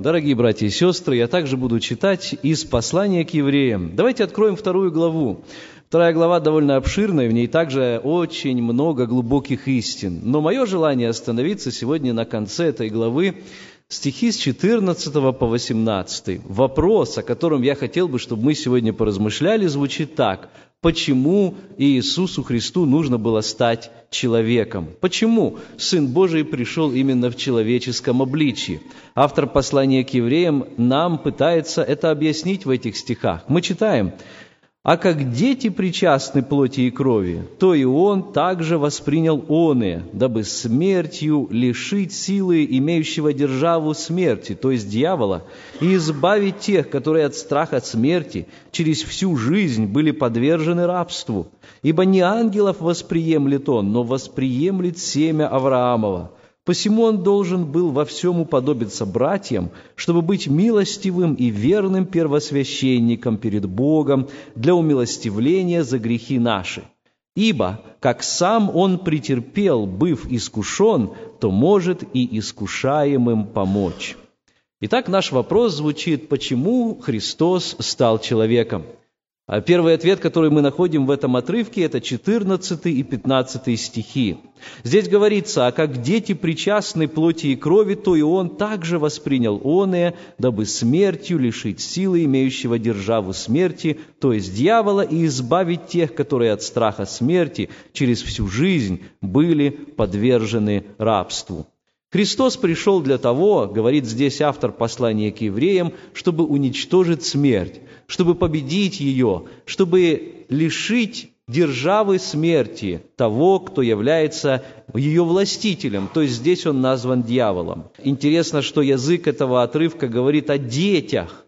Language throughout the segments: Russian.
Дорогие братья и сестры, я также буду читать из послания к евреям. Давайте откроем вторую главу. Вторая глава довольно обширная, в ней также очень много глубоких истин. Но мое желание остановиться сегодня на конце этой главы, стихи с 14 по 18. Вопрос, о котором я хотел бы, чтобы мы сегодня поразмышляли, звучит так почему Иисусу Христу нужно было стать человеком. Почему Сын Божий пришел именно в человеческом обличии? Автор послания к евреям нам пытается это объяснить в этих стихах. Мы читаем, а как дети причастны плоти и крови, то и он также воспринял оные, дабы смертью лишить силы имеющего державу смерти, то есть дьявола, и избавить тех, которые от страха смерти через всю жизнь были подвержены рабству. Ибо не ангелов восприемлет он, но восприемлет семя Авраамова – Посему он должен был во всем уподобиться братьям, чтобы быть милостивым и верным первосвященником перед Богом для умилостивления за грехи наши. Ибо, как сам он претерпел, быв искушен, то может и искушаемым помочь. Итак, наш вопрос звучит, почему Христос стал человеком? А первый ответ, который мы находим в этом отрывке, это 14 и 15 стихи. Здесь говорится, «А как дети причастны плоти и крови, то и он также воспринял оное, дабы смертью лишить силы имеющего державу смерти, то есть дьявола, и избавить тех, которые от страха смерти через всю жизнь были подвержены рабству». Христос пришел для того, говорит здесь автор послания к евреям, чтобы уничтожить смерть, чтобы победить ее, чтобы лишить державы смерти того, кто является ее властителем. То есть здесь он назван дьяволом. Интересно, что язык этого отрывка говорит о детях.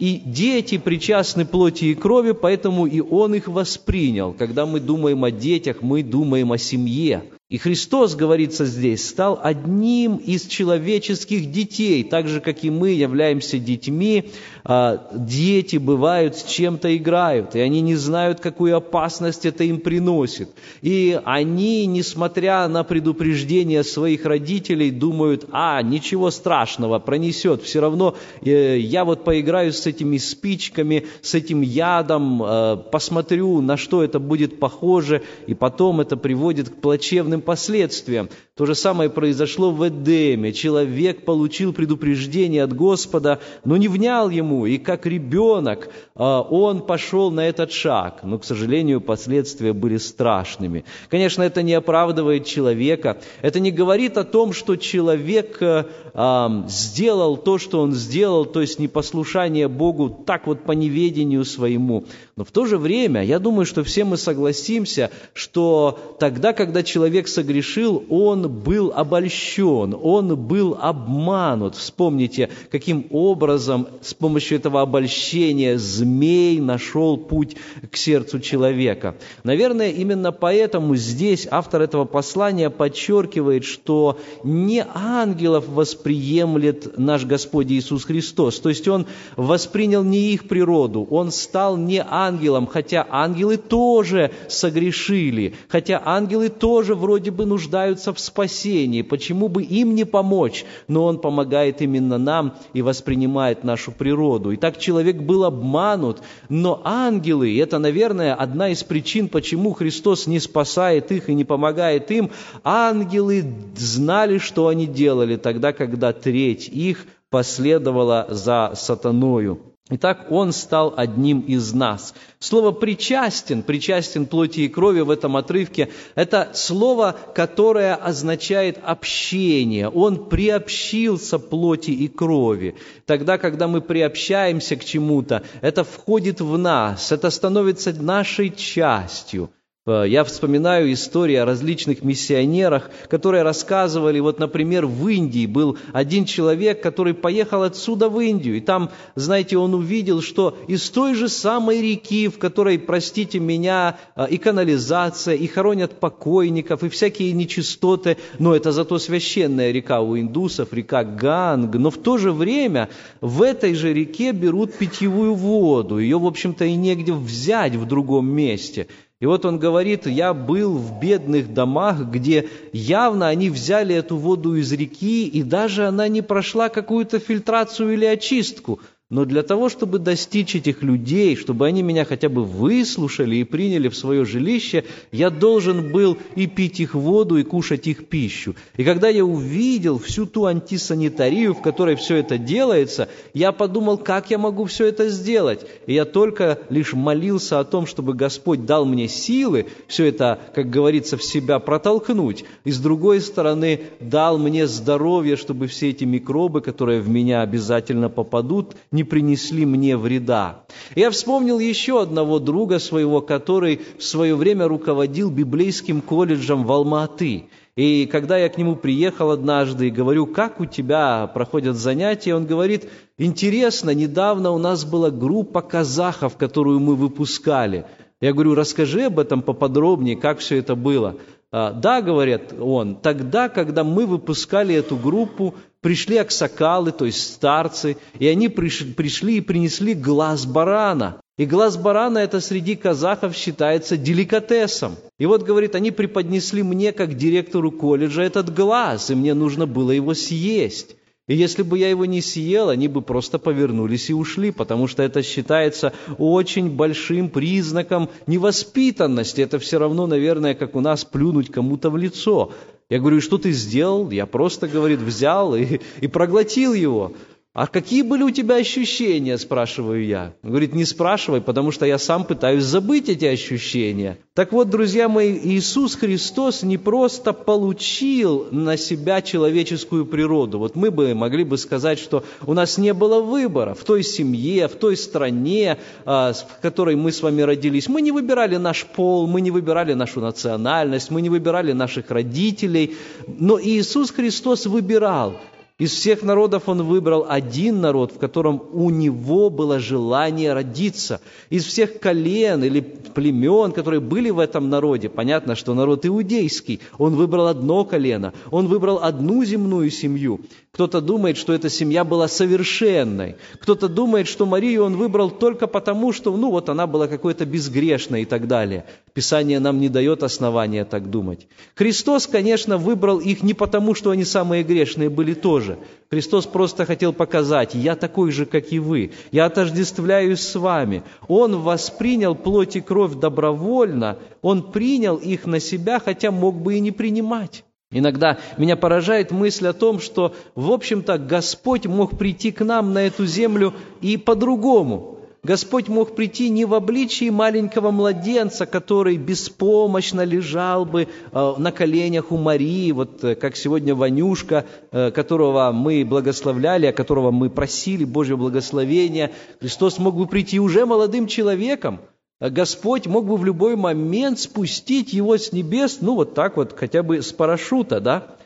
И дети причастны плоти и крови, поэтому и он их воспринял. Когда мы думаем о детях, мы думаем о семье. И Христос, говорится здесь, стал одним из человеческих детей, так же, как и мы являемся детьми, а, дети бывают с чем-то играют, и они не знают, какую опасность это им приносит. И они, несмотря на предупреждения своих родителей, думают, а, ничего страшного, пронесет, все равно э, я вот поиграю с этими спичками, с этим ядом, э, посмотрю, на что это будет похоже, и потом это приводит к плачевным последствиям. То же самое произошло в Эдеме. Человек получил предупреждение от Господа, но не внял ему, и как ребенок а, он пошел на этот шаг. Но, к сожалению, последствия были страшными. Конечно, это не оправдывает человека. Это не говорит о том, что человек а, а, сделал то, что он сделал, то есть непослушание Богу так вот по неведению своему. Но в то же время, я думаю, что все мы согласимся, что тогда, когда человек согрешил, он был обольщен, он был обманут. Вспомните, каким образом с помощью этого обольщения змей нашел путь к сердцу человека. Наверное, именно поэтому здесь автор этого послания подчеркивает, что не ангелов восприемлет наш Господь Иисус Христос. То есть Он воспринял не их природу, Он стал не ангелом, хотя ангелы тоже согрешили, хотя ангелы тоже вроде бы нуждаются в спасении, почему бы им не помочь? Но Он помогает именно нам и воспринимает нашу природу. И так человек был обманут, но ангелы, это, наверное, одна из причин, почему Христос не спасает их и не помогает им, ангелы знали, что они делали тогда, когда треть их последовала за сатаною. Итак, Он стал одним из нас. Слово «причастен», «причастен плоти и крови» в этом отрывке – это слово, которое означает общение. Он приобщился плоти и крови. Тогда, когда мы приобщаемся к чему-то, это входит в нас, это становится нашей частью. Э, я вспоминаю истории о различных миссионерах, которые рассказывали, вот, например, в Индии был один человек, который поехал отсюда в Индию, и там, знаете, он увидел, что из той же самой реки, в которой, простите меня, э, и канализация, и хоронят покойников, и всякие нечистоты, но это зато священная река у индусов, река Ганг, но в то же время в этой же реке берут питьевую воду, ее, в общем-то, и негде взять в другом месте – и вот он говорит, я был в бедных домах, где явно они взяли эту воду из реки, и даже она не прошла какую-то фильтрацию или очистку. Но для того, чтобы достичь этих людей, чтобы они меня хотя бы выслушали и приняли в свое жилище, я должен был и пить их воду, и кушать их пищу. И когда я увидел всю ту антисанитарию, в которой все это делается, я подумал, как я могу все это сделать. И я только лишь молился о том, чтобы Господь дал мне силы все это, как говорится, в себя протолкнуть. И с другой стороны, дал мне здоровье, чтобы все эти микробы, которые в меня обязательно попадут, принесли мне вреда. Я вспомнил еще одного друга своего, который в свое время руководил библейским колледжем в Алматы. И когда я к нему приехал однажды и говорю, как у тебя проходят занятия, он говорит, интересно, недавно у нас была группа казахов, которую мы выпускали. Я говорю, расскажи об этом поподробнее, как все это было. «А, да, говорит он, тогда, когда мы выпускали эту группу, пришли аксакалы, то есть старцы, и они пришли и принесли глаз барана. И глаз барана это среди казахов считается деликатесом. И вот, говорит, они преподнесли мне, как директору колледжа, этот глаз, и мне нужно было его съесть. И если бы я его не съел, они бы просто повернулись и ушли, потому что это считается очень большим признаком невоспитанности. Это все равно, наверное, как у нас плюнуть кому-то в лицо. Я говорю, что ты сделал? Я просто, говорит, взял и, и проглотил его. А какие были у тебя ощущения, спрашиваю я. Он говорит, не спрашивай, потому что я сам пытаюсь забыть эти ощущения. Так вот, друзья мои, Иисус Христос не просто получил на себя человеческую природу. Вот мы бы могли бы сказать, что у нас не было выбора в той семье, в той стране, а, в которой мы с вами родились. Мы не выбирали наш пол, мы не выбирали нашу национальность, мы не выбирали наших родителей. Но Иисус Христос выбирал. Из всех народов он выбрал один народ, в котором у него было желание родиться. Из всех колен или племен, которые были в этом народе, понятно, что народ иудейский, он выбрал одно колено, он выбрал одну земную семью. Кто-то думает, что эта семья была совершенной. Кто-то думает, что Марию он выбрал только потому, что, ну, вот она была какой-то безгрешной и так далее. Писание нам не дает основания так думать. Христос, конечно, выбрал их не потому, что они самые грешные были тоже. Христос просто хотел показать, я такой же, как и вы. Я отождествляюсь с вами. Он воспринял плоть и кровь добровольно. Он принял их на себя, хотя мог бы и не принимать. Иногда меня поражает мысль о том, что, в общем-то, Господь мог прийти к нам на эту землю и по-другому. Господь мог прийти не в обличии маленького младенца, который беспомощно лежал бы э, на коленях у Марии, вот э, как сегодня Ванюшка, э, которого мы благословляли, о которого мы просили Божьего благословения. Христос мог бы прийти уже молодым человеком, Господь мог бы в любой момент спустить его с небес, ну вот так вот, хотя бы с парашюта, да?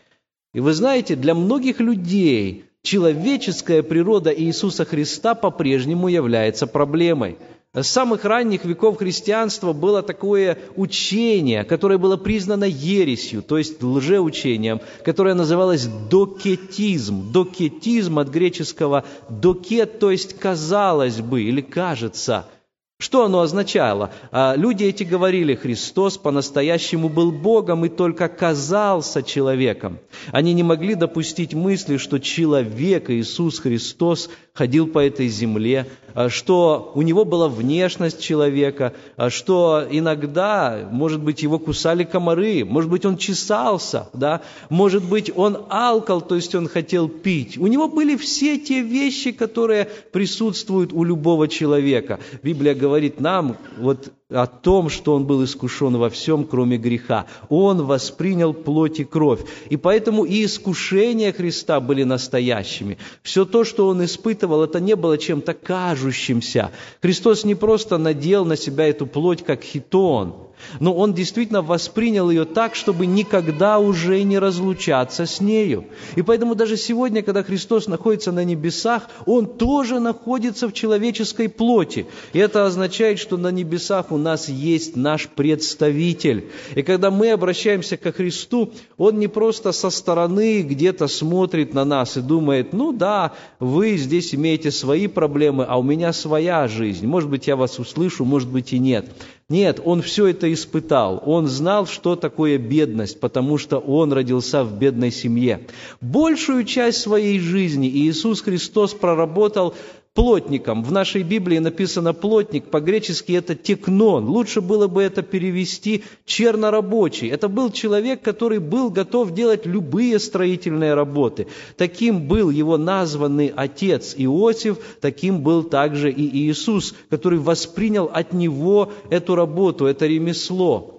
И вы знаете, для многих людей человеческая природа Иисуса Христа по-прежнему является проблемой. С самых ранних веков христианства было такое учение, которое было признано ересью, то есть лжеучением, которое называлось докетизм. Докетизм от греческого докет, то есть казалось бы или кажется – что оно означало? А, люди эти говорили, Христос по-настоящему был Богом и только казался человеком. Они не могли допустить мысли, что человек, Иисус Христос, ходил по этой земле, что у него была внешность человека, а, что иногда, может быть, его кусали комары, может быть, он чесался, да? может быть, он алкал, то есть он хотел пить. У него были все те вещи, которые присутствуют у любого человека. Библия говорит нам, вот о том, что он был искушен во всем, кроме греха. Он воспринял плоть и кровь. И поэтому и искушения Христа были настоящими. Все то, что он испытывал, это не было чем-то кажущимся. Христос не просто надел на себя эту плоть, как хитон, но он действительно воспринял ее так, чтобы никогда уже не разлучаться с нею. И поэтому даже сегодня, когда Христос находится на небесах, Он тоже находится в человеческой плоти. И это означает, что на небесах у нас есть наш представитель. И когда мы обращаемся ко Христу, Он не просто со стороны где-то смотрит на нас и думает, ну да, вы здесь имеете свои проблемы, а у меня своя жизнь. Может быть, я вас услышу, может быть и нет. Нет, он все это испытал. Он знал, что такое бедность, потому что он родился в бедной семье. Большую часть своей жизни Иисус Христос проработал плотником. В нашей Библии написано плотник, по-гречески это текнон. Лучше было бы это перевести чернорабочий. Это был человек, который был готов делать любые строительные работы. Таким был его названный отец Иосиф, таким был также и Иисус, который воспринял от него эту работу, это ремесло.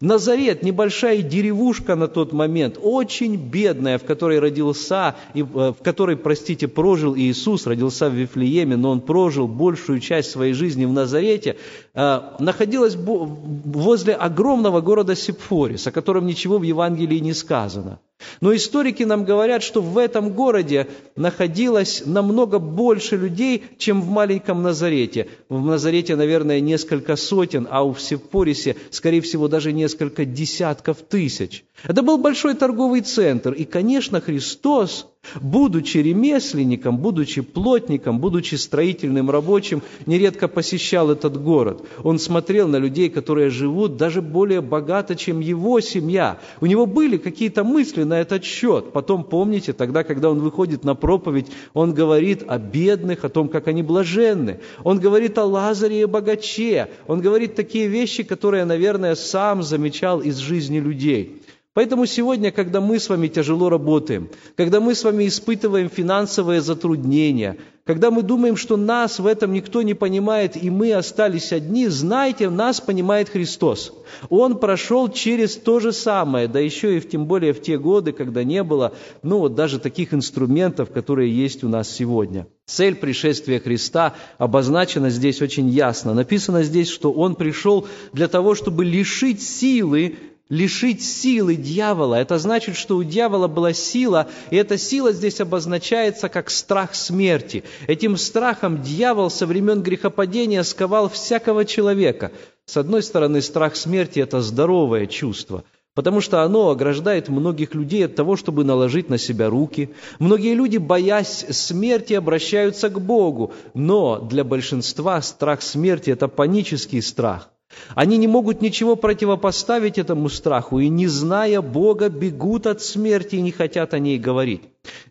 Назарет, небольшая деревушка на тот момент, очень бедная, в которой родился, э, в которой, простите, прожил Иисус, родился в Вифлееме, но он прожил большую часть своей жизни в Назарете, находилась возле огромного города Сепфорис, о котором ничего в Евангелии не сказано. Но историки нам говорят, что в этом городе находилось намного больше людей, чем в маленьком Назарете. В Назарете, наверное, несколько сотен, а в Сепорисе, скорее всего, даже несколько десятков тысяч. Это был большой торговый центр. И, конечно, Христос Будучи ремесленником, будучи плотником, будучи строительным рабочим, нередко посещал этот город. Он смотрел на людей, которые живут даже более богато, чем его семья. У него были какие-то мысли на этот счет. Потом, помните, тогда, когда он выходит на проповедь, он говорит о бедных, о том, как они блаженны. Он говорит о Лазаре и богаче. Он говорит такие вещи, которые, наверное, сам замечал из жизни людей. Поэтому сегодня, когда мы с вами тяжело работаем, когда мы с вами испытываем финансовые затруднения, когда мы думаем, что нас в этом никто не понимает, и мы остались одни, знайте, нас понимает Христос. Он прошел через то же самое, да еще и в, тем более в те годы, когда не было, ну вот даже таких инструментов, которые есть у нас сегодня. Цель пришествия Христа обозначена здесь очень ясно. Написано здесь, что Он пришел для того, чтобы лишить силы лишить силы дьявола. Это значит, что у дьявола была сила, и эта сила здесь обозначается как страх смерти. Этим страхом дьявол со времен грехопадения сковал всякого человека. С одной стороны, страх смерти – это здоровое чувство – потому что оно ограждает многих людей от того, чтобы наложить на себя руки. Многие люди, боясь смерти, обращаются к Богу, но для большинства страх смерти – это панический страх. Они не могут ничего противопоставить этому страху, и, не зная Бога, бегут от смерти и не хотят о ней говорить.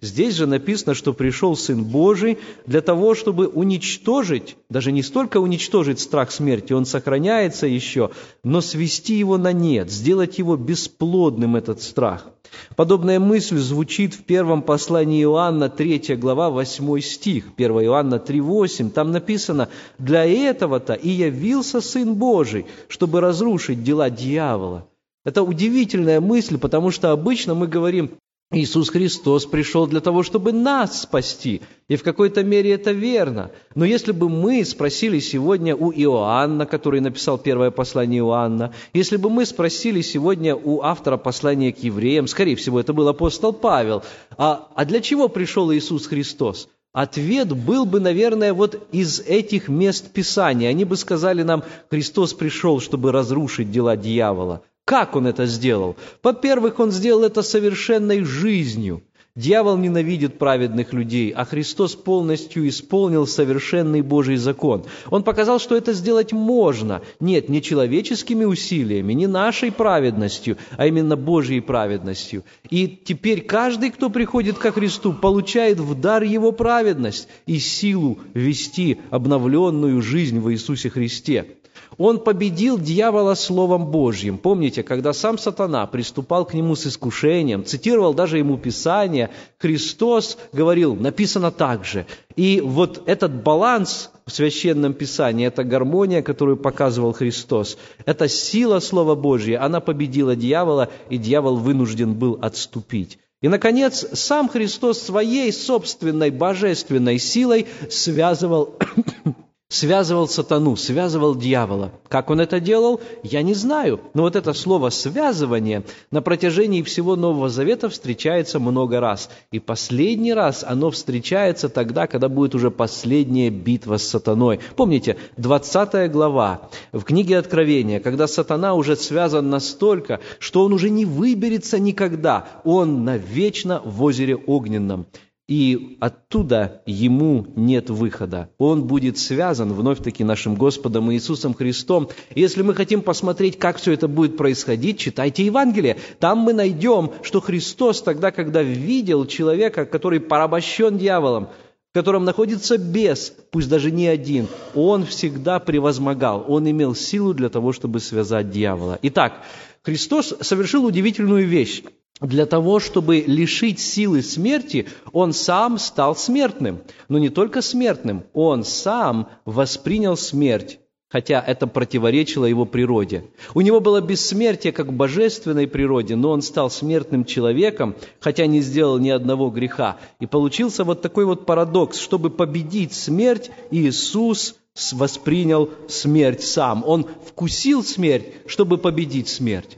Здесь же написано, что пришел Сын Божий для того, чтобы уничтожить, даже не столько уничтожить страх смерти, он сохраняется еще, но свести его на нет, сделать его бесплодным, этот страх. Подобная мысль звучит в первом послании Иоанна, 3 глава, 8 стих, 1 Иоанна 3,8. Там написано, «Для этого-то и явился Сын Божий, чтобы разрушить дела дьявола». Это удивительная мысль, потому что обычно мы говорим, Иисус Христос пришел для того, чтобы нас спасти. И в какой-то мере это верно. Но если бы мы спросили сегодня у Иоанна, который написал первое послание Иоанна, если бы мы спросили сегодня у автора послания к евреям, скорее всего, это был апостол Павел, а, а для чего пришел Иисус Христос? Ответ был бы, наверное, вот из этих мест Писания. Они бы сказали нам, Христос пришел, чтобы разрушить дела дьявола. Как он это сделал? Во-первых, он сделал это совершенной жизнью. Дьявол ненавидит праведных людей, а Христос полностью исполнил совершенный Божий закон. Он показал, что это сделать можно. Нет, не человеческими усилиями, не нашей праведностью, а именно Божьей праведностью. И теперь каждый, кто приходит ко Христу, получает в дар Его праведность и силу вести обновленную жизнь в Иисусе Христе. Он победил дьявола Словом Божьим. Помните, когда сам сатана приступал к нему с искушением, цитировал даже ему Писание, Христос говорил, написано так же. И вот этот баланс в Священном Писании, эта гармония, которую показывал Христос, эта сила Слова Божьего, она победила дьявола, и дьявол вынужден был отступить. И, наконец, сам Христос своей собственной божественной силой связывал связывал сатану, связывал дьявола. Как он это делал, я не знаю. Но вот это слово «связывание» на протяжении всего Нового Завета встречается много раз. И последний раз оно встречается тогда, когда будет уже последняя битва с сатаной. Помните, 20 глава в книге Откровения, когда сатана уже связан настолько, что он уже не выберется никогда. Он навечно в озере огненном и оттуда ему нет выхода. Он будет связан вновь-таки нашим Господом Иисусом Христом. если мы хотим посмотреть, как все это будет происходить, читайте Евангелие. Там мы найдем, что Христос тогда, когда видел человека, который порабощен дьяволом, в котором находится бес, пусть даже не один, он всегда превозмогал, он имел силу для того, чтобы связать дьявола. Итак, Христос совершил удивительную вещь для того, чтобы лишить силы смерти, он сам стал смертным. Но не только смертным, он сам воспринял смерть, хотя это противоречило его природе. У него было бессмертие как в божественной природе, но он стал смертным человеком, хотя не сделал ни одного греха. И получился вот такой вот парадокс. Чтобы победить смерть, Иисус воспринял смерть сам. Он вкусил смерть, чтобы победить смерть.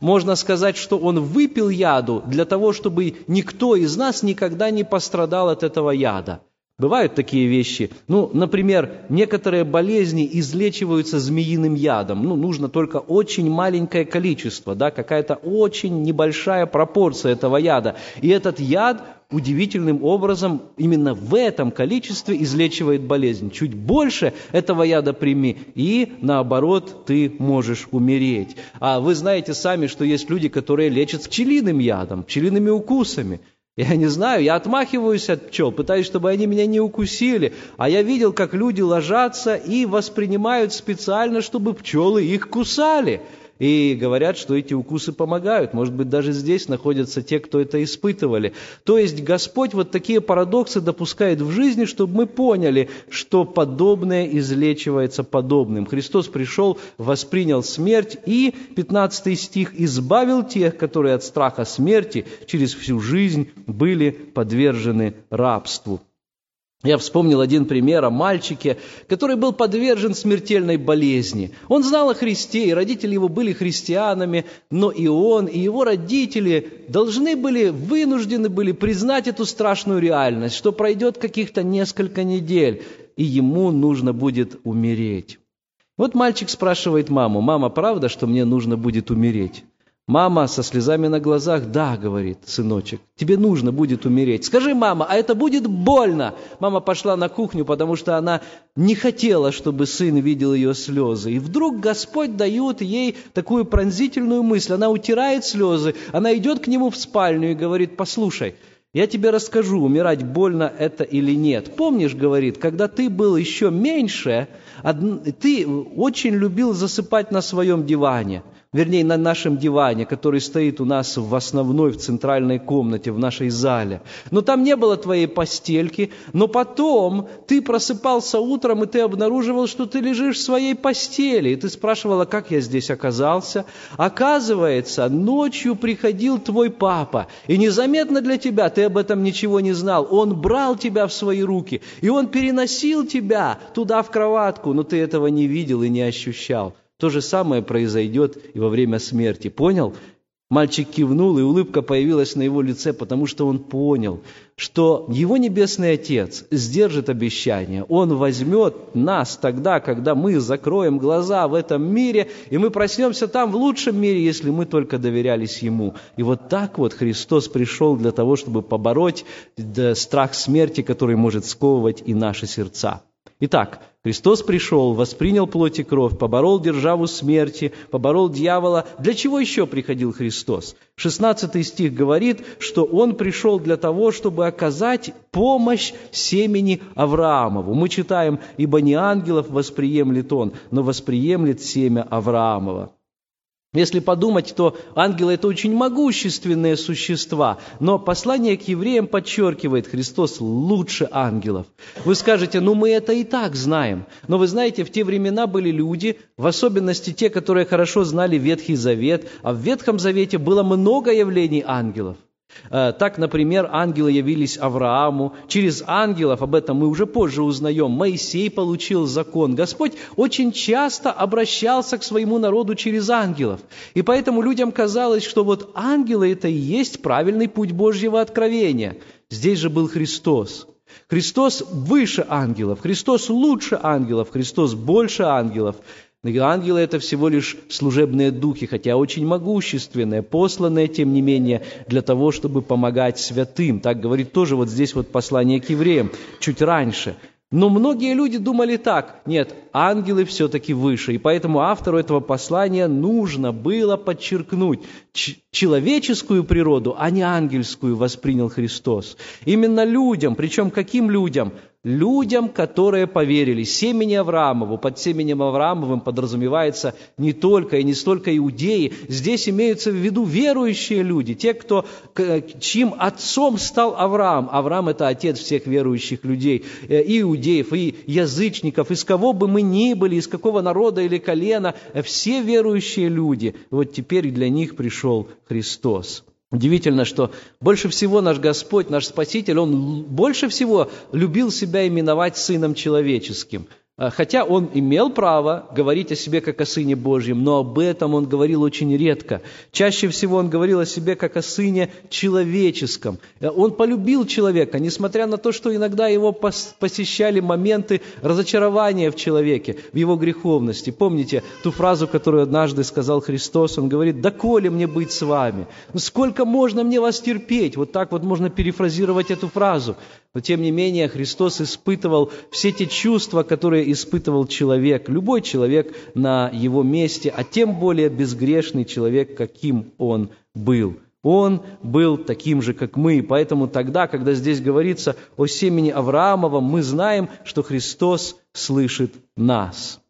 Можно сказать, что он выпил яду для того, чтобы никто из нас никогда не пострадал от этого яда. Бывают такие вещи. Ну, например, некоторые болезни излечиваются змеиным ядом. Ну, нужно только очень маленькое количество, да, какая-то очень небольшая пропорция этого яда. И этот яд удивительным образом именно в этом количестве излечивает болезнь. Чуть больше этого яда прими, и наоборот, ты можешь умереть. А вы знаете сами, что есть люди, которые лечат пчелиным ядом, пчелиными укусами – я не знаю, я отмахиваюсь от пчел, пытаюсь, чтобы они меня не укусили. А я видел, как люди ложатся и воспринимают специально, чтобы пчелы их кусали и говорят, что эти укусы помогают. Может быть, даже здесь находятся те, кто это испытывали. То есть Господь вот такие парадоксы допускает в жизни, чтобы мы поняли, что подобное излечивается подобным. Христос пришел, воспринял смерть и, 15 стих, избавил тех, которые от страха смерти через всю жизнь были подвержены рабству. Я вспомнил один пример о мальчике, который был подвержен смертельной болезни. Он знал о Христе, и родители его были христианами, но и он, и его родители должны были, вынуждены были признать эту страшную реальность, что пройдет каких-то несколько недель, и ему нужно будет умереть. Вот мальчик спрашивает маму, «Мама, правда, что мне нужно будет умереть?» Мама со слезами на глазах, да, говорит сыночек, тебе нужно будет умереть. Скажи, мама, а это будет больно? Мама пошла на кухню, потому что она не хотела, чтобы сын видел ее слезы. И вдруг Господь дает ей такую пронзительную мысль. Она утирает слезы, она идет к нему в спальню и говорит, послушай, я тебе расскажу, умирать больно это или нет. Помнишь, говорит, когда ты был еще меньше, ты очень любил засыпать на своем диване – вернее, на нашем диване, который стоит у нас в основной, в центральной комнате, в нашей зале. Но там не было твоей постельки, но потом ты просыпался утром, и ты обнаруживал, что ты лежишь в своей постели, и ты спрашивала, как я здесь оказался. Оказывается, ночью приходил твой папа, и незаметно для тебя, ты об этом ничего не знал, он брал тебя в свои руки, и он переносил тебя туда, в кроватку, но ты этого не видел и не ощущал. То же самое произойдет и во время смерти. Понял? Мальчик кивнул, и улыбка появилась на его лице, потому что он понял, что его Небесный Отец сдержит обещание. Он возьмет нас тогда, когда мы закроем глаза в этом мире, и мы проснемся там в лучшем мире, если мы только доверялись Ему. И вот так вот Христос пришел для того, чтобы побороть страх смерти, который может сковывать и наши сердца. Итак, Христос пришел, воспринял плоть и кровь, поборол державу смерти, поборол дьявола. Для чего еще приходил Христос? 16 стих говорит, что Он пришел для того, чтобы оказать помощь семени Авраамову. Мы читаем, «Ибо не ангелов восприемлет Он, но восприемлет семя Авраамова». Если подумать, то ангелы – это очень могущественные существа, но послание к евреям подчеркивает, Христос лучше ангелов. Вы скажете, ну мы это и так знаем. Но вы знаете, в те времена были люди, в особенности те, которые хорошо знали Ветхий Завет, а в Ветхом Завете было много явлений ангелов. Э, так, например, ангелы явились Аврааму. Через ангелов, об этом мы уже позже узнаем, Моисей получил закон. Господь очень часто обращался к своему народу через ангелов. И поэтому людям казалось, что вот ангелы – это и есть правильный путь Божьего откровения. Здесь же был Христос. Христос выше ангелов, Христос лучше ангелов, Христос больше ангелов. Ангелы – это всего лишь служебные духи, хотя очень могущественные, посланные, тем не менее, для того, чтобы помогать святым. Так говорит тоже вот здесь вот послание к евреям, чуть раньше – но многие люди думали так, нет, ангелы все-таки выше, и поэтому автору этого послания нужно было подчеркнуть, человеческую природу, а не ангельскую воспринял Христос. Именно людям, причем каким людям? Людям, которые поверили. Семени Авраамову, под семенем Авраамовым подразумевается не только и не столько иудеи, здесь имеются в виду верующие люди, те, кто, чьим отцом стал Авраам. Авраам – это отец всех верующих людей, э, и иудеев, и язычников, из кого бы мы ни были, из какого народа или колена, все верующие люди. Вот теперь для них пришел Христос. Удивительно, что больше всего наш Господь, наш Спаситель, Он больше всего любил себя именовать Сыном Человеческим – хотя он имел право говорить о себе как о Сыне Божьем, но об этом он говорил очень редко. Чаще всего он говорил о себе как о Сыне человеческом. Э, он полюбил человека, несмотря на то, что иногда его посещали моменты разочарования в человеке, в его греховности. Помните ту фразу, которую однажды сказал Христос? Он говорит, «Да коли мне быть с вами? Сколько можно мне вас терпеть?» Вот так вот можно перефразировать эту фразу. Но тем не менее Христос испытывал все те чувства, которые испытывал человек, любой человек на его месте, а тем более безгрешный человек, каким он был. Он был таким же, как мы. Поэтому тогда, когда здесь говорится о семени Авраамова, мы знаем, что Христос слышит нас.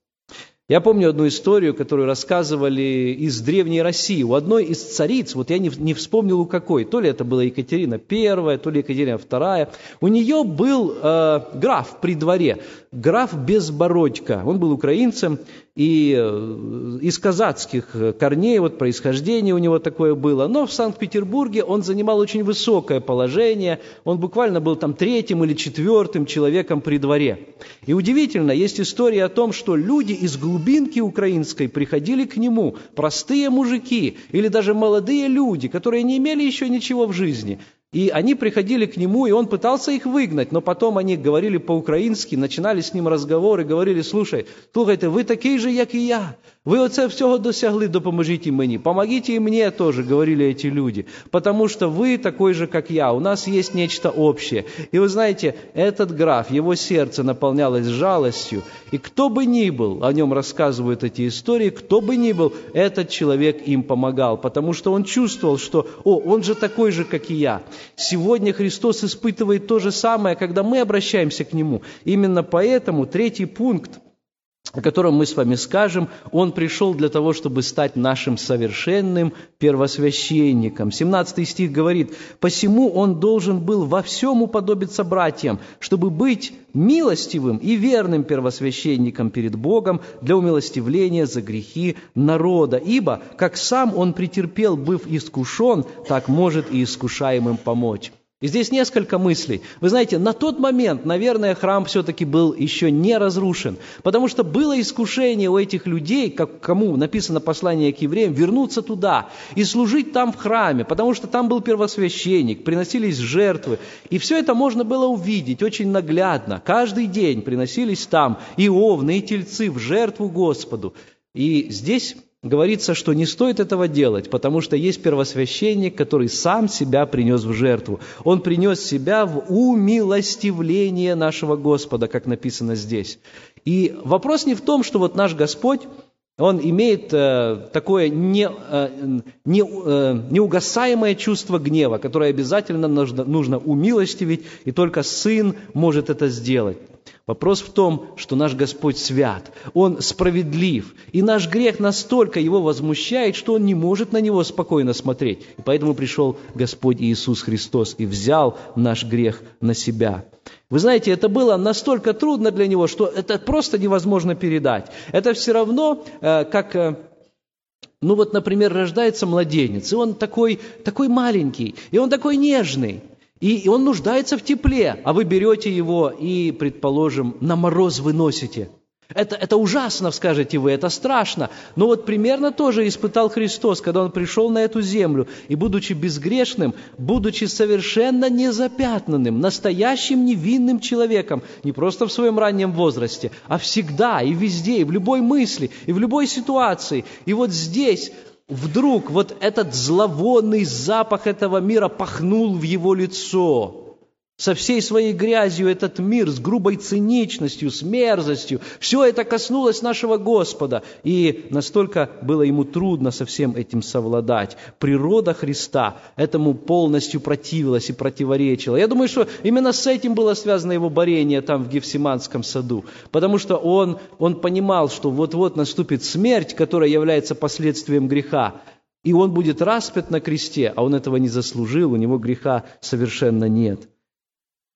Я помню одну историю, которую рассказывали из Древней России. У одной из цариц, вот я не, не вспомнил у какой, то ли это была Екатерина I, то ли Екатерина II, у нее был э, граф при дворе, граф Безбородько. Он был украинцем, и э, из казацких корней, вот происхождение у него такое было. Но в Санкт-Петербурге он занимал очень высокое положение, он буквально был там третьим или четвертым человеком при дворе. И удивительно, есть история о том, что люди из глубинки украинской приходили к нему, простые мужики или даже молодые люди, которые не имели еще ничего в жизни, и они приходили к нему, и он пытался их выгнать, но потом они говорили по-украински, начинали с ним разговоры, говорили, слушай, слухайте, вы такие же, як і я. Ви оце всього досягли, допоможіть мені. Помогите и мне тоже, говорили эти люди. Потому что вы такой же, как я. У нас есть нечто общее. И вы знаете, этот граф, его сердце наполнялось жалостью. И кто бы ни был, о нем рассказывают эти истории, кто бы ни был, этот человек им помогал. Потому что он чувствовал, что, о, он же такой же, как и я. Сегодня Христос испытывает то же самое, когда мы обращаемся к Нему. Именно поэтому третий пункт – о котором мы с вами скажем, Он пришел для того, чтобы стать нашим совершенным первосвященником. 17 стих говорит, «Посему Он должен был во всем уподобиться братьям, чтобы быть милостивым и верным первосвященником перед Богом для умилостивления за грехи народа. Ибо, как сам Он претерпел, быв искушен, так может и искушаемым помочь». И здесь несколько мыслей. Вы знаете, на тот момент, наверное, храм все-таки был еще не разрушен, потому что было искушение у этих людей, как кому написано послание к евреям, вернуться туда и служить там в храме, потому что там был первосвященник, приносились жертвы. И все это можно было увидеть очень наглядно. Каждый день приносились там и овны, и тельцы в жертву Господу. И здесь говорится, что не стоит этого делать, потому что есть первосвященник, который сам себя принес в жертву. Он принес себя в умилостивление нашего Господа, как написано здесь. И вопрос не в том, что вот наш Господь, он имеет э, такое не, э, не, э, неугасаемое чувство гнева, которое обязательно нужно, нужно умилостивить, и только Сын может это сделать. Вопрос в том, что наш Господь свят, Он справедлив, и наш грех настолько Его возмущает, что Он не может на Него спокойно смотреть. И поэтому пришел Господь Иисус Христос и взял наш грех на себя. Вы знаете, это было настолько трудно для Него, что это просто невозможно передать. Это все равно, э, как э, ну вот, например, рождается младенец, и он такой, такой маленький, и он такой нежный. И он нуждается в тепле, а вы берете его и, предположим, на мороз выносите. Это, это ужасно, скажете вы, это страшно. Но вот примерно тоже испытал Христос, когда Он пришел на эту землю, и, будучи безгрешным, будучи совершенно незапятнанным, настоящим невинным человеком, не просто в своем раннем возрасте, а всегда и везде, и в любой мысли, и в любой ситуации. И вот здесь вдруг вот этот зловонный запах этого мира пахнул в его лицо – со всей своей грязью этот мир, с грубой циничностью, с мерзостью. Все это коснулось нашего Господа. И настолько было ему трудно со всем этим совладать. Природа Христа этому полностью противилась и противоречила. Я думаю, что именно с этим было связано его борение там в Гефсиманском саду. Потому что он, он понимал, что вот-вот наступит смерть, которая является последствием греха. И он будет распят на кресте, а он этого не заслужил, у него греха совершенно нет.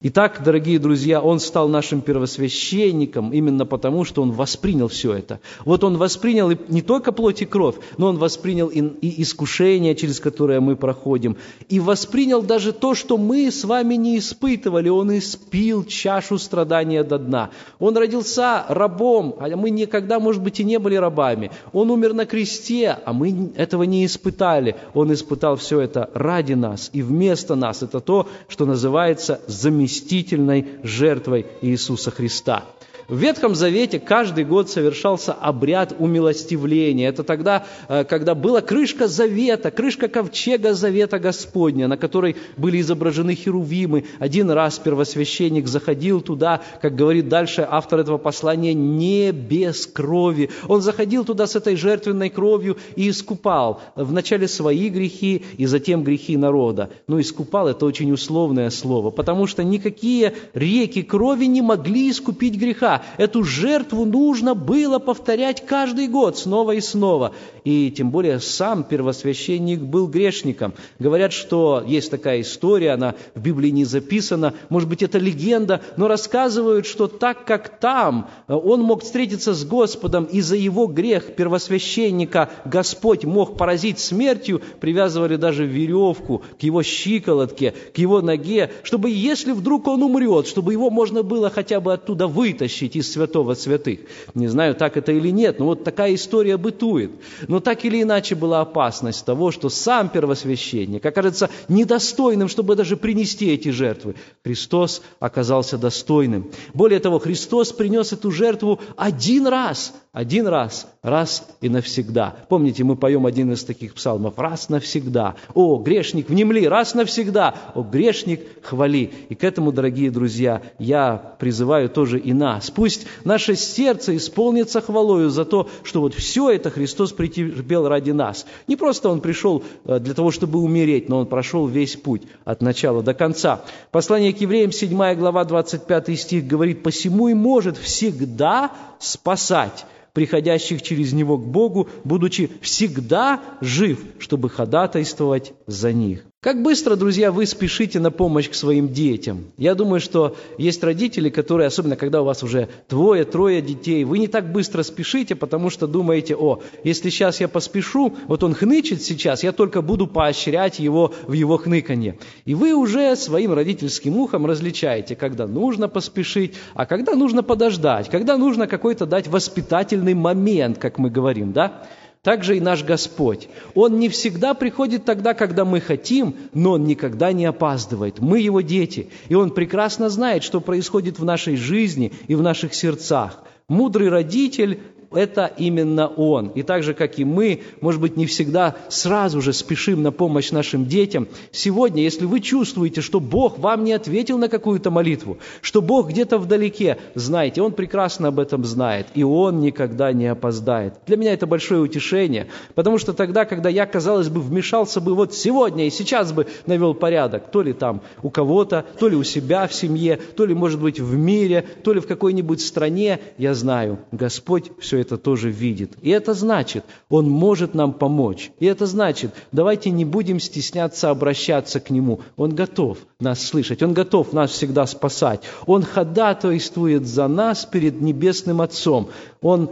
Итак, дорогие друзья, он стал нашим первосвященником именно потому, что он воспринял все это. Вот он воспринял не только плоть и кровь, но он воспринял и искушение, через которое мы проходим, и воспринял даже то, что мы с вами не испытывали. Он испил чашу страдания до дна. Он родился рабом, а мы никогда, может быть, и не были рабами. Он умер на кресте, а мы этого не испытали. Он испытал все это ради нас и вместо нас. Это то, что называется замещение заместительной жертвой Иисуса Христа. В Ветхом Завете каждый год совершался обряд умилостивления. Это тогда, э, когда была крышка завета, крышка ковчега завета Господня, на которой были изображены херувимы. Один раз первосвященник заходил туда, как говорит дальше автор этого послания, не без крови. Он заходил туда с этой жертвенной кровью и искупал вначале свои грехи и затем грехи народа. Но искупал – это очень условное слово, потому что никакие реки крови не могли искупить греха эту жертву нужно было повторять каждый год снова и снова. И тем более сам первосвященник был грешником. Говорят, что есть такая история, она в Библии не записана, может быть, это легенда, но рассказывают, что так как там э, он мог встретиться с Господом, и за его грех первосвященника Господь мог поразить смертью, привязывали даже веревку к его щиколотке, к его ноге, чтобы если вдруг он умрет, чтобы его можно было хотя бы оттуда вытащить, вытащить из святого святых. Не знаю, так это или нет, но вот такая история бытует. Но так или иначе была опасность того, что сам первосвященник окажется недостойным, чтобы даже принести эти жертвы. Христос оказался достойным. Более того, Христос принес эту жертву один раз, один раз, раз и навсегда. Помните, мы поем один из таких псалмов «Раз навсегда». «О, грешник, внемли, раз навсегда». «О, грешник, хвали». И к этому, дорогие друзья, я призываю тоже и нас. Пусть наше сердце исполнится хвалою за то, что вот все это Христос претерпел ради нас. Не просто Он пришел э, для того, чтобы умереть, но Он прошел весь путь от начала до конца. Послание к евреям, 7 глава, 25 стих говорит, «Посему и может всегда спасать» приходящих через него к Богу, будучи всегда жив, чтобы ходатайствовать за них. Как быстро, друзья, вы спешите на помощь к своим детям? Я думаю, что есть родители, которые, особенно когда у вас уже двое, трое детей, вы не так быстро спешите, потому что думаете, о, если сейчас я поспешу, вот он хнычет сейчас, я только буду поощрять его в его хныканье. И вы уже своим родительским ухом различаете, когда нужно поспешить, а когда нужно подождать, когда нужно какой-то дать воспитательный момент, как мы говорим, да? Также и наш Господь. Он не всегда приходит тогда, когда мы хотим, но Он никогда не опаздывает. Мы Его дети, и Он прекрасно знает, что происходит в нашей жизни и в наших сердцах. Мудрый родитель это именно Он. И так же, как и мы, может быть, не всегда сразу же спешим на помощь нашим детям. Сегодня, если вы чувствуете, что Бог вам не ответил на какую-то молитву, что Бог где-то вдалеке, знайте, Он прекрасно об этом знает, и Он никогда не опоздает. Для меня это большое утешение, потому что тогда, когда я, казалось бы, вмешался бы вот сегодня и сейчас бы навел порядок, то ли там у кого-то, то ли у себя в семье, то ли, может быть, в мире, то ли в какой-нибудь стране, я знаю, Господь все это тоже видит. И это значит, Он может нам помочь. И это значит, давайте не будем стесняться обращаться к Нему. Он готов нас слышать, Он готов нас всегда спасать. Он ходатайствует за нас перед Небесным Отцом. Он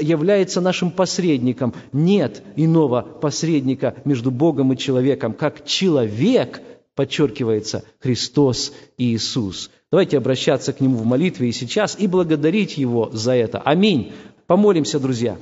является нашим посредником. Нет иного посредника между Богом и человеком, как человек, подчеркивается, Христос Иисус. Давайте обращаться к Нему в молитве и сейчас и благодарить Его за это. Аминь. Помолимся, друзья.